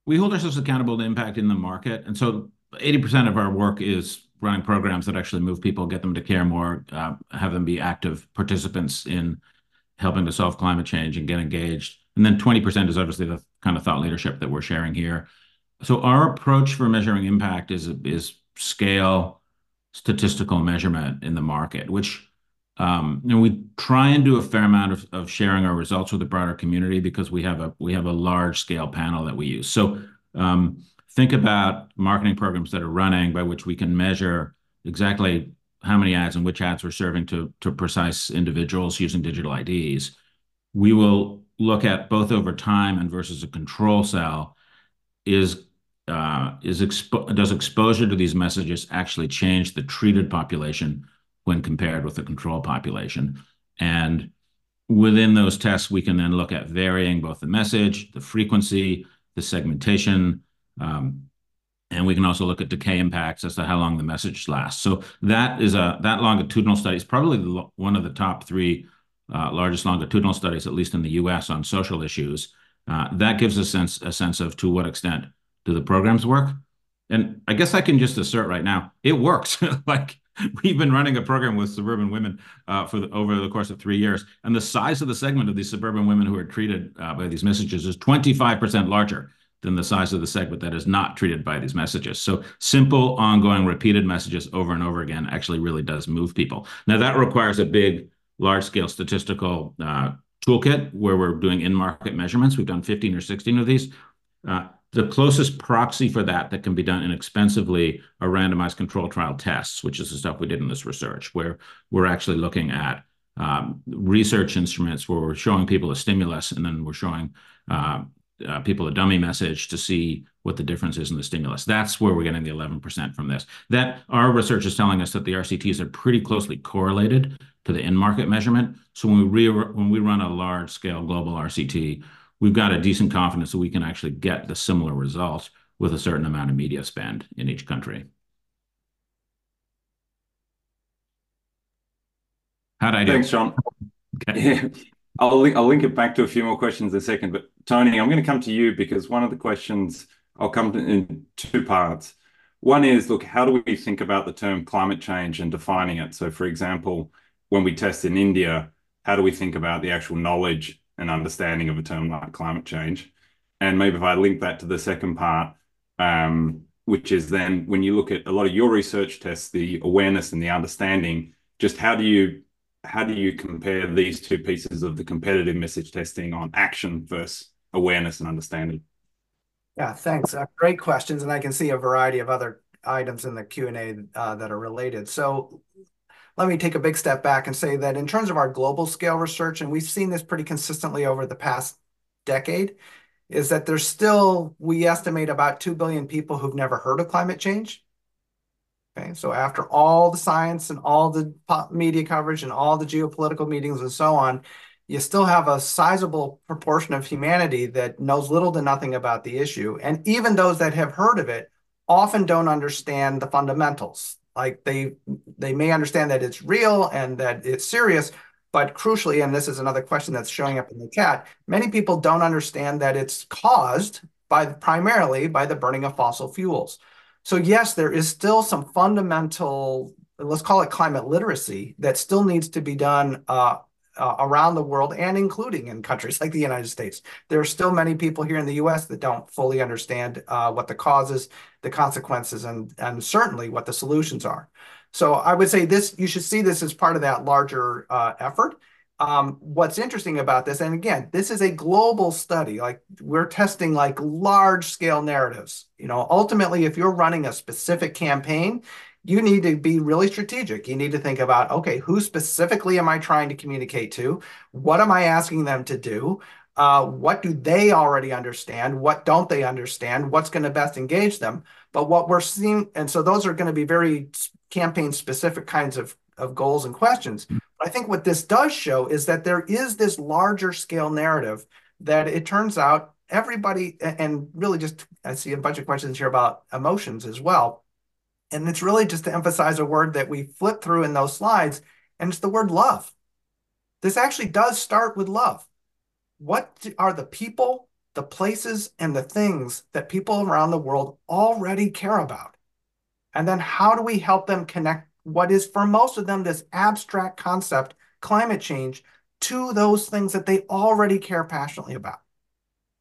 we hold ourselves accountable to impact in the market. And so 80% of our work is running programs that actually move people, get them to care more, uh, have them be active participants in helping to solve climate change and get engaged. And then 20% is obviously the kind of thought leadership that we're sharing here. So our approach for measuring impact is scale statistical measurement in the market, which um, we try and do a fair amount of, sharing our results with the broader community because we have a we have a large scale panel that we use. So um, think about marketing programs that are running by which we can measure exactly how many ads and which ads we're serving to to precise individuals using digital IDs. We will look at both over time and versus a control cell is uh, is expo- does exposure to these messages actually change the treated population when compared with the control population? And within those tests, we can then look at varying both the message, the frequency, the segmentation, um, and we can also look at decay impacts as to how long the message lasts. So that is a that longitudinal study is probably the, one of the top three uh, largest longitudinal studies, at least in the U.S., on social issues. Uh, that gives a sense a sense of to what extent do the programs work? And I guess I can just assert right now, it works. *laughs* like we've been running a program with suburban women uh, for the, over the course of three years, and the size of the segment of these suburban women who are treated uh, by these messages is 25% larger than the size of the segment that is not treated by these messages. So simple, ongoing, repeated messages over and over again actually really does move people. Now that requires a big large-scale statistical toolkit where we're doing in-market measurements. We've done 15 or 16 of these. The closest proxy for that that can be done inexpensively are randomized control trial tests, which is the stuff we did in this research, where we're actually looking at um, research instruments where we're showing people a stimulus, and then we're showing uh, uh, people a dummy message to see what the difference is in the stimulus. That's where we're getting the 11% from this. That our research is telling us that the RCTs are pretty closely correlated to the in-market measurement. So when we run a large-scale global RCT, we've got a decent confidence that we can actually get the similar results with a certain amount of media spend in each country. How'd I do? Thanks, John. I'll link it back to a few more questions in a second. But Tony, I'm going to come to you because one of the questions I'll come to in two parts. One is, look, how do we think about the term climate change and defining it? So for example, when we test in India, how do we think about the actual knowledge and understanding of a term like climate change? And maybe if I link that to the second part, um, which is then when you look at a lot of your research tests, the awareness and the understanding, just how do you how do you compare these two pieces of the competitive message testing on action versus awareness and understanding? Yeah, thanks. Uh, great questions. And I can see a variety of other items in the Q&A uh, that are related. So let me take a big step back and say that in terms of our global scale research, and we've seen this pretty consistently over the past decade, is that there's still, we estimate, about 2 billion people who've never heard of climate change. Okay? So after all the science and all the media coverage and all the geopolitical meetings and so on, you still have a sizable proportion of humanity that knows little to nothing about the issue. And even those that have heard of it often don't understand the fundamentals. Like they they may understand that it's real and that it's serious, but crucially, and this is another question that's showing up in the chat, many people don't understand that it's caused by primarily by the burning of fossil fuels. So yes, there is still some fundamental, let's call it climate literacy, that still needs to be done uh, Uh, around the world and including in countries like the United States. There are still many people here in the U.S. that don't fully understand uh, what the causes, the consequences, and and certainly what the solutions are. So I would say this, you should see this as part of that larger uh, effort. Um, what's interesting about this, and again, this is a global study. Like we're testing like large-scale narratives. You know, ultimately, if you're running a specific campaign, you need to be really strategic. You need to think about, okay, who specifically am I trying to communicate to? What am I asking them to do? Uh, what do they already understand? What don't they understand? What's going to best engage them? But what we're seeing, and so those are going to be very campaign-specific kinds of goals and questions. But I think what this does show is that there is this larger-scale narrative that it turns out everybody, and really just I see a bunch of questions here about emotions as well. And it's really just to emphasize a word that we flipped through in those slides, and it's the word love. This actually does start with love. What are the people, the places, and the things that people around the world already care about? And then how do we help them connect what is, for most of them, this abstract concept, climate change, to those things that they already care passionately about?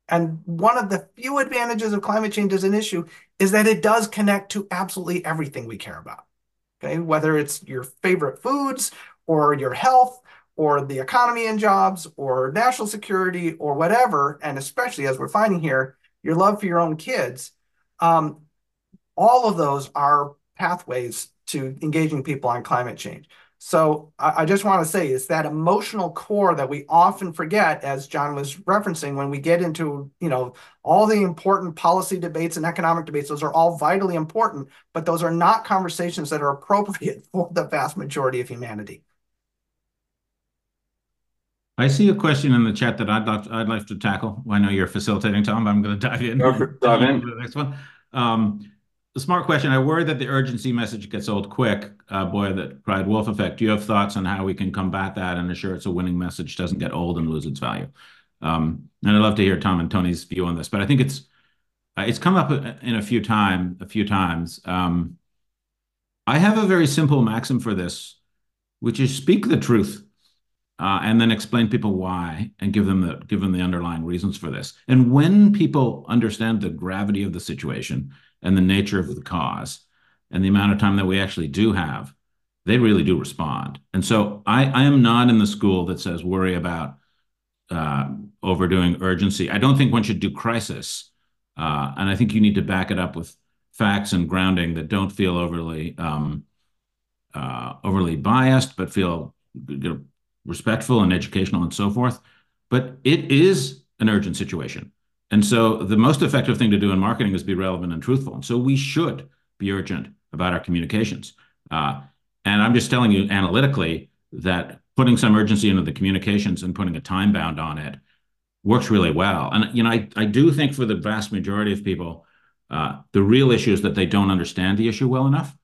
And one of the few advantages of climate change as an issue is that it does connect to absolutely everything we care about. Okay? Whether it's your favorite foods or your health or the economy and jobs or national security or whatever, and especially as we're finding here, your love for your own kids, um, all of those are pathways to engaging people on climate change. So I just want to say it's that emotional core that we often forget, as John was referencing, when we get into you know, all the important policy debates and economic debates. Those are all vitally important, but those are not conversations that are appropriate *laughs* for the vast majority of humanity. I see a question in the chat that I'd like to tackle. I know you're facilitating, Tom, but I'm going to dive in. Dive in. *laughs* The next one. Um, A smart question. I worry that the urgency message gets old quick. Uh, boy, that cried wolf effect. Do you have thoughts on how we can combat that and ensure it's a winning message doesn't get old and lose its value? Um, and I'd love to hear Tom and Tony's view on this, but I think it's uh, it's come up uh, in a few time a few times. Um, I have a very simple maxim for this, which is speak the truth and then explain people why and give them the give them the underlying reasons for this. And when people understand the gravity of the situation and the nature of the cause and the amount of time that we actually do have, they really do respond. And so I, I am not in the school that says worry about uh, overdoing urgency. I don't think one should do crisis. Uh, and I think you need to back it up with facts and grounding that don't feel overly um, uh, overly biased, but feel respectful and educational and so forth. But it is an urgent situation. And so the most effective thing to do in marketing is be relevant and truthful. And so we should be urgent about our communications. Uh, and I'm just telling you analytically that putting some urgency into the communications and putting a time bound on it works really well. And you know, I, I do think for the vast majority of people, uh, the real issue is that they don't understand the issue well enough.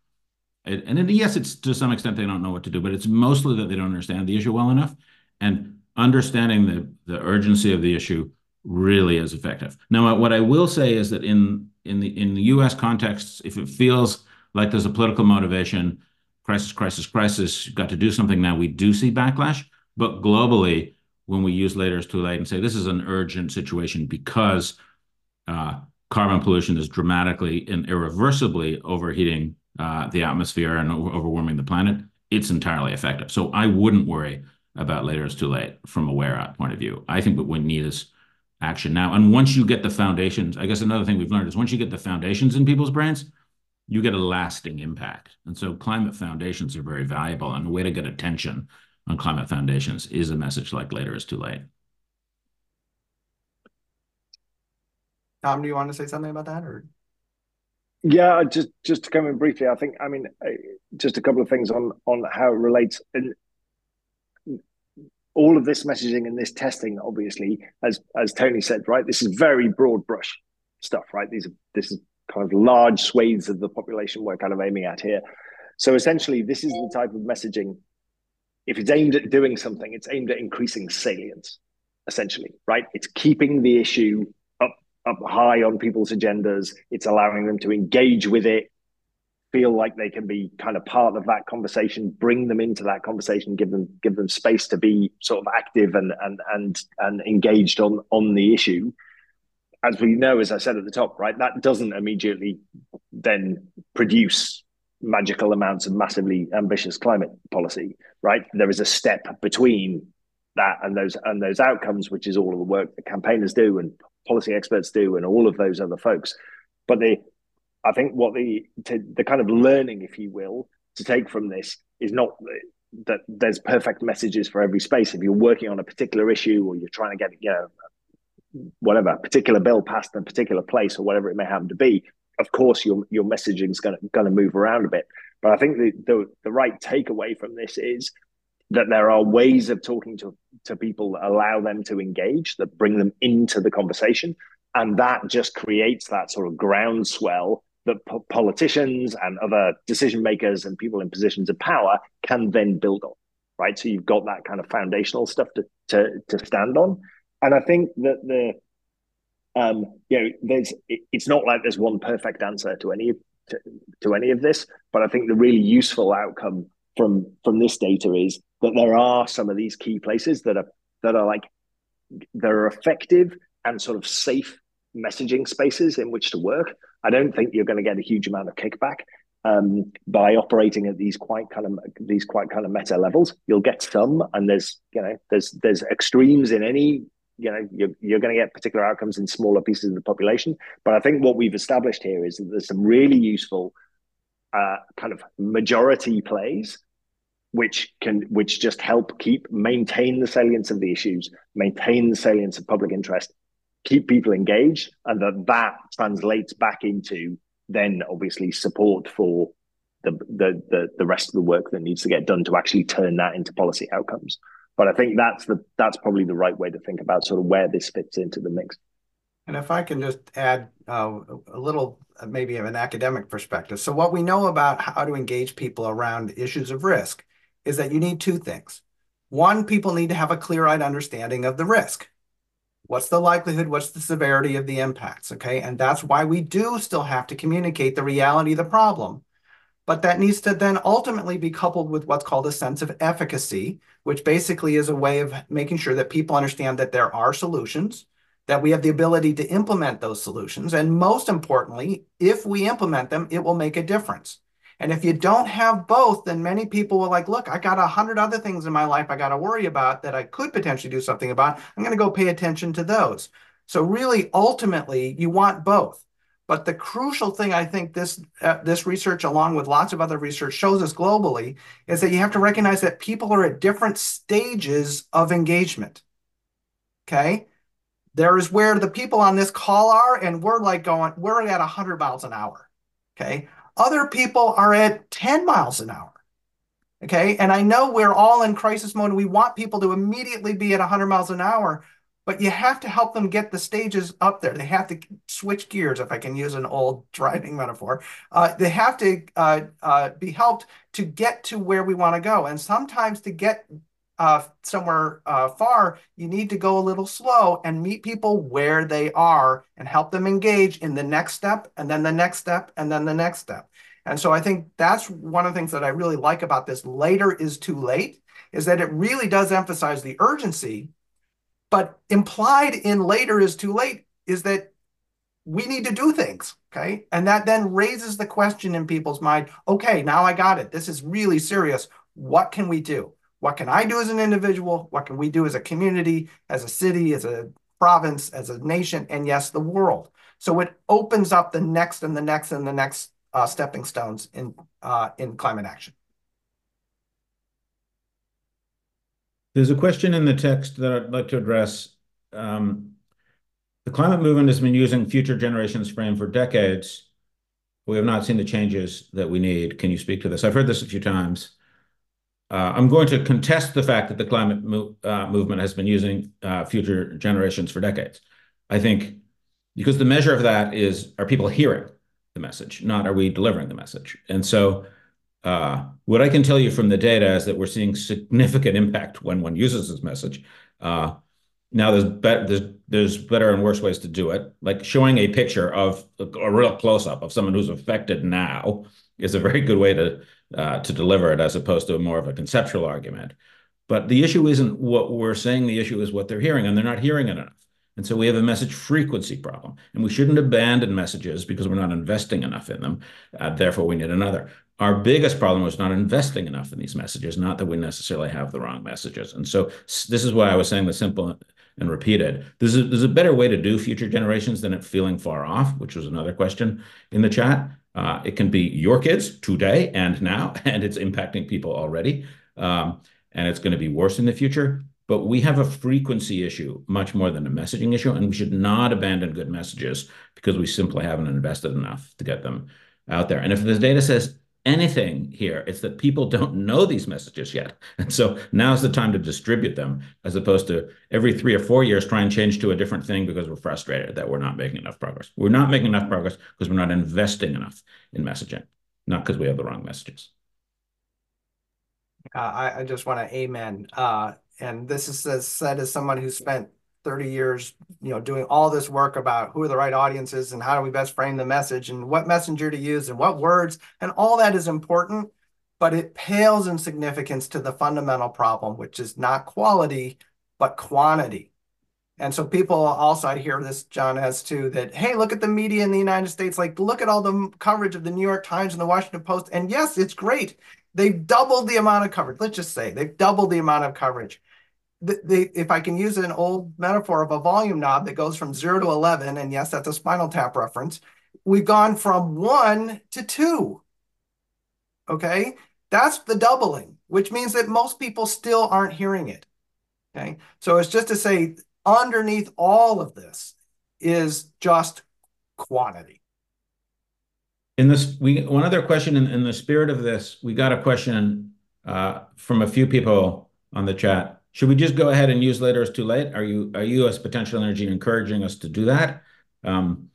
And, and yes, it's to some extent they don't know what to do, but it's mostly that they don't understand the issue well enough. And understanding the the urgency of the issue really is effective. Now, what I will say is that in in the in the U.S. context, if it feels like there's a political motivation, crisis, crisis, crisis, you've got to do something now, we do see backlash. But globally, when we use later is too late and say this is an urgent situation because uh, carbon pollution is dramatically and irreversibly overheating uh, the atmosphere and over overwarming the planet, it's entirely effective. So I wouldn't worry about later is too late from a where point of view. I think what we need is action now. And once you get the foundations, I guess another thing we've learned is once you get the foundations in people's brains, you get a lasting impact. And so climate foundations are very valuable. And the way to get attention on climate foundations is a message like later is too late. Tom, do you want to say something about that or? Yeah, just just to come in briefly, I think I mean just a couple of things on on how it relates. And all of this messaging and this testing, obviously, as as Tony said, right, this is very broad brush stuff, right? These are this is kind of large swathes of the population we're kind of aiming at here. So essentially, this is the type of messaging. If it's aimed at doing something, it's aimed at increasing salience, essentially, right? It's keeping the issue up up high on people's agendas. It's allowing them to engage with it feel like they can be kind of part of that conversation, bring them into that conversation, give them give them space to be sort of active and and and and engaged on on the issue. As we know, as I said at the top, right, that doesn't immediately then produce magical amounts of massively ambitious climate policy, right? There is a step between that and those and those outcomes, which is all of the work that campaigners do and policy experts do and all of those other folks. But the I think what the to, the kind of learning, if you will, to take from this is not that there's perfect messages for every space. If you're working on a particular issue or you're trying to get you know whatever particular bill passed in a particular place or whatever it may happen to be, of course your your messaging is going to going to move around a bit. But I think the, the the right takeaway from this is that there are ways of talking to to people that allow them to engage, that bring them into the conversation, and that just creates that sort of groundswell that po- politicians and other decision makers and people in positions of power can then build on, right? So you've got that kind of foundational stuff to to, to stand on, and I think that the um, you know, there's it, it's not like there's one perfect answer to any to, to any of this, but I think the really useful outcome from from this data is that there are some of these key places that are that are like that are effective and sort of safe messaging spaces in which to work. I don't think you're going to get a huge amount of kickback um, by operating at these quite kind of these quite kind of meta levels. You'll get some, and there's you know there's there's extremes in any you know you're, you're going to get particular outcomes in smaller pieces of the population. But I think what we've established here is that there's some really useful uh, kind of majority plays which can which just help keep maintain the salience of the issues, maintain the salience of public interest, keep people engaged, and that that translates back into then obviously support for the, the the the rest of the work that needs to get done to actually turn that into policy outcomes. But I think that's the that's probably the right way to think about sort of where this fits into the mix. And if I can just add uh, a little, maybe of an academic perspective. So what we know about how to engage people around issues of risk is that you need two things. One, people need to have a clear-eyed understanding of the risk. What's the likelihood? What's the severity of the impacts? Okay. And that's why we do still have to communicate the reality of the problem. But that needs to then ultimately be coupled with what's called a sense of efficacy, which basically is a way of making sure that people understand that there are solutions, that we have the ability to implement those solutions. And most importantly, if we implement them, it will make a difference. And if you don't have both, then many people will like, look, I got a hundred other things in my life I got to worry about that I could potentially do something about. I'm going to go pay attention to those. So really, ultimately, you want both. But the crucial thing I think this uh, this research, along with lots of other research, shows us globally is that you have to recognize that people are at different stages of engagement. Okay, there is where the people on this call are, and we're like going, we're at 100 miles an hour. Okay, other people are at 10 miles an hour. Okay, and I know we're all in crisis mode. We want people to immediately be at 100 miles an hour, but you have to help them get the stages up there. They have to switch gears, if I can use an old driving metaphor. Uh, they have to uh, uh, be helped to get to where we want to go. And sometimes to get uh, somewhere uh, far, you need to go a little slow and meet people where they are and help them engage in the next step, and then the next step, and then the next step. And so I think that's one of the things that I really like about this later is too late, is that it really does emphasize the urgency but implied in later is too late is that we need to do things. Okay. And that then raises the question in people's mind okay, now I got it. This is really serious. What can we do? What can I do as an individual? What can we do as a community, as a city, as a province, as a nation, and yes, the world? So it opens up the next and the next and the next uh, stepping stones in uh, in climate action. There's a question in the text that I'd like to address. Um, the climate movement has been using future generations frame for decades. We have not seen the changes that we need. Can you speak to this? I've heard this a few times. Uh, I'm going to contest the fact that the climate mo uh, movement has been using uh, future generations for decades. I think because the measure of that is are people hearing the message, not are we delivering the message? And so uh, what I can tell you from the data is that we're seeing significant impact when one uses this message. Uh, now there's better and worse ways to do it. Like showing a picture of a real close-up of someone who's affected now is a very good way to Uh, deliver it, as opposed to more of a conceptual argument. But the issue isn't what we're saying, the issue is what they're hearing, and they're not hearing it enough. And so we have a message frequency problem, and we shouldn't abandon messages because we're not investing enough in them. Uh, therefore, we need another our biggest problem was not investing enough in these messages, not that we necessarily have the wrong messages. And so this is why I was saying the simple and repeated. There's a, there's a better way to do future generations than it feeling far off, which was another question in the chat. Uh, it can be your kids today and now, *laughs* and it's impacting people already. Um, and it's going to be worse in the future. But we have a frequency issue much more than a messaging issue, and we should not abandon good messages because we simply haven't invested enough to get them out there. And if the data says anything here. It's that people don't know these messages yet. And so now's the time to distribute them as opposed to every three or four years try and change to a different thing because we're frustrated that we're not making enough progress. We're not making enough progress because we're not investing enough in messaging, not because we have the wrong messages. Uh, I, I, just want to amen. Uh, and this is said as someone who spent 30 years, you know, doing all this work about who are the right audiences and how do we best frame the message and what messenger to use and what words and all that is important, but it pales in significance to the fundamental problem, which is not quality, but quantity. And so people also, I hear this, John, as too, that, hey, look at the media in the United States. Like, look at all the coverage of the New York Times and the Washington Post. And yes, it's great. They've doubled the amount of coverage. Let's just say they've doubled the amount of coverage if I can use an old metaphor of a volume knob that goes from zero to 11, and yes, that's a spinal tap reference, we've gone from one to two. Okay, that's the doubling, which means that most people still aren't hearing it. Okay, so it's just to say underneath all of this is just quantity. In this, we one other question in, in the spirit of this, we got a question uh, from a few people on the chat should we just go ahead and use later is too late? Are you are you as potential energy encouraging us to do that? Um,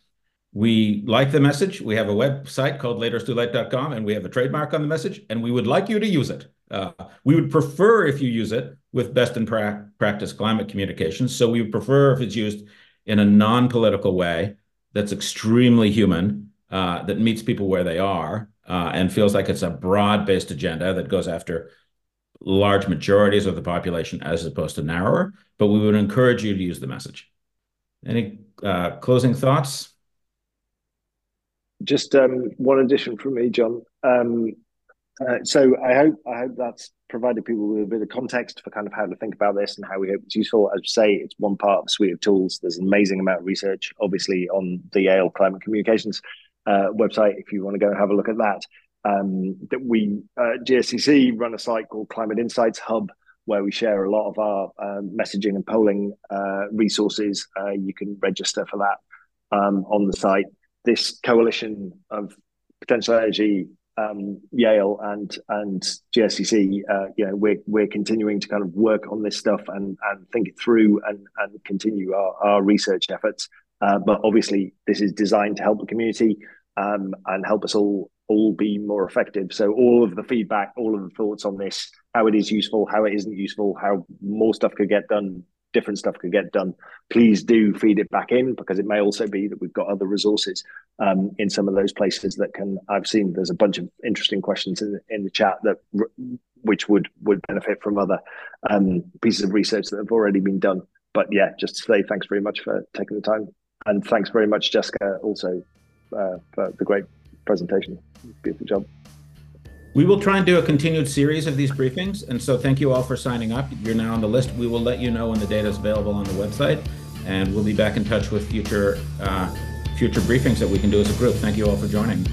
we like the message. We have a website called laterstolate.com, and we have a trademark on the message, and we would like you to use it. Uh, we would prefer if you use it with best in pra practice climate communications. So we would prefer if it's used in a non-political way that's extremely human, uh, that meets people where they are, uh, and feels like it's a broad-based agenda that goes after large majorities of the population as opposed to narrower, but we would encourage you to use the message. Any uh, closing thoughts? just um, one addition from me, John. Um, uh, so I hope I hope that's provided people with a bit of context for kind of how to think about this and how we hope it's useful. As I say, it's one part of a suite of tools. There's an amazing amount of research, obviously, on the Yale Climate Communications uh, website. If you want to go and have a look at that, um, that we uh, GSCC run a site called Climate Insights Hub, where we share a lot of our um, messaging and polling uh, resources. Uh, you can register for that um, on the site. This coalition of potential energy, um, Yale and and GSCC, uh, you know, we're we're continuing to kind of work on this stuff and and think it through and and continue our, our research efforts. Uh, but obviously, this is designed to help the community um, and help us all all be more effective. So all of the feedback, all of the thoughts on this, how it is useful, how it isn't useful, how more stuff could get done, different stuff could get done. Please do feed it back in because it may also be that we've got other resources um, in some of those places that can. I've seen there's a bunch of interesting questions in, in the chat that which would would benefit from other um, pieces of research that have already been done. But yeah, just to say thanks very much for taking the time, and thanks very much, Jessica, also uh, for the great presentation. Beautiful job. We will try and do a continued series of these briefings. And so thank you all for signing up. You're now on the list. We will let you know when the data is available on the website. And we'll be back in touch with future uh, future briefings that we can do as a group. Thank you all for joining.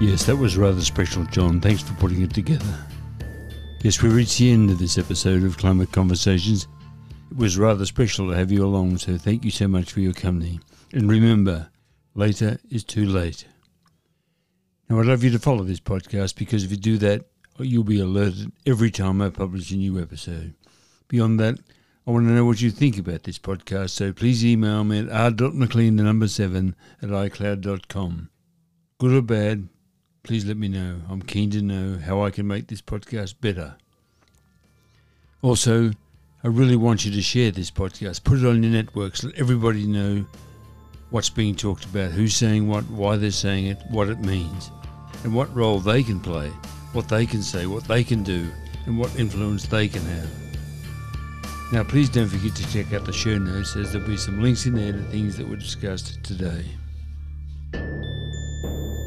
Yes, that was rather special, John. Thanks for putting it together. Yes, we reached the end of this episode of Climate Conversations. It was rather special to have you along, so thank you so much for your company. And remember, later is too late. Now, I'd love you to follow this podcast because if you do that, you'll be alerted every time I publish a new episode. Beyond that, I want to know what you think about this podcast, so please email me at r.mclean, the number 7, at icloud.com. Good or bad, please let me know. I'm keen to know how I can make this podcast better. Also, I really want you to share this podcast. Put it on your networks. Let everybody know what's being talked about, who's saying what, why they're saying it, what it means, and what role they can play, what they can say, what they can do, and what influence they can have. Now, please don't forget to check out the show notes as there'll be some links in there to things that were discussed today.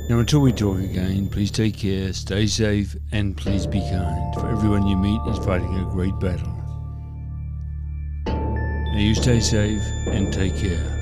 Now, until we talk again, please take care, stay safe, and please be kind, for everyone you meet is fighting a great battle. Now, you stay safe and take care.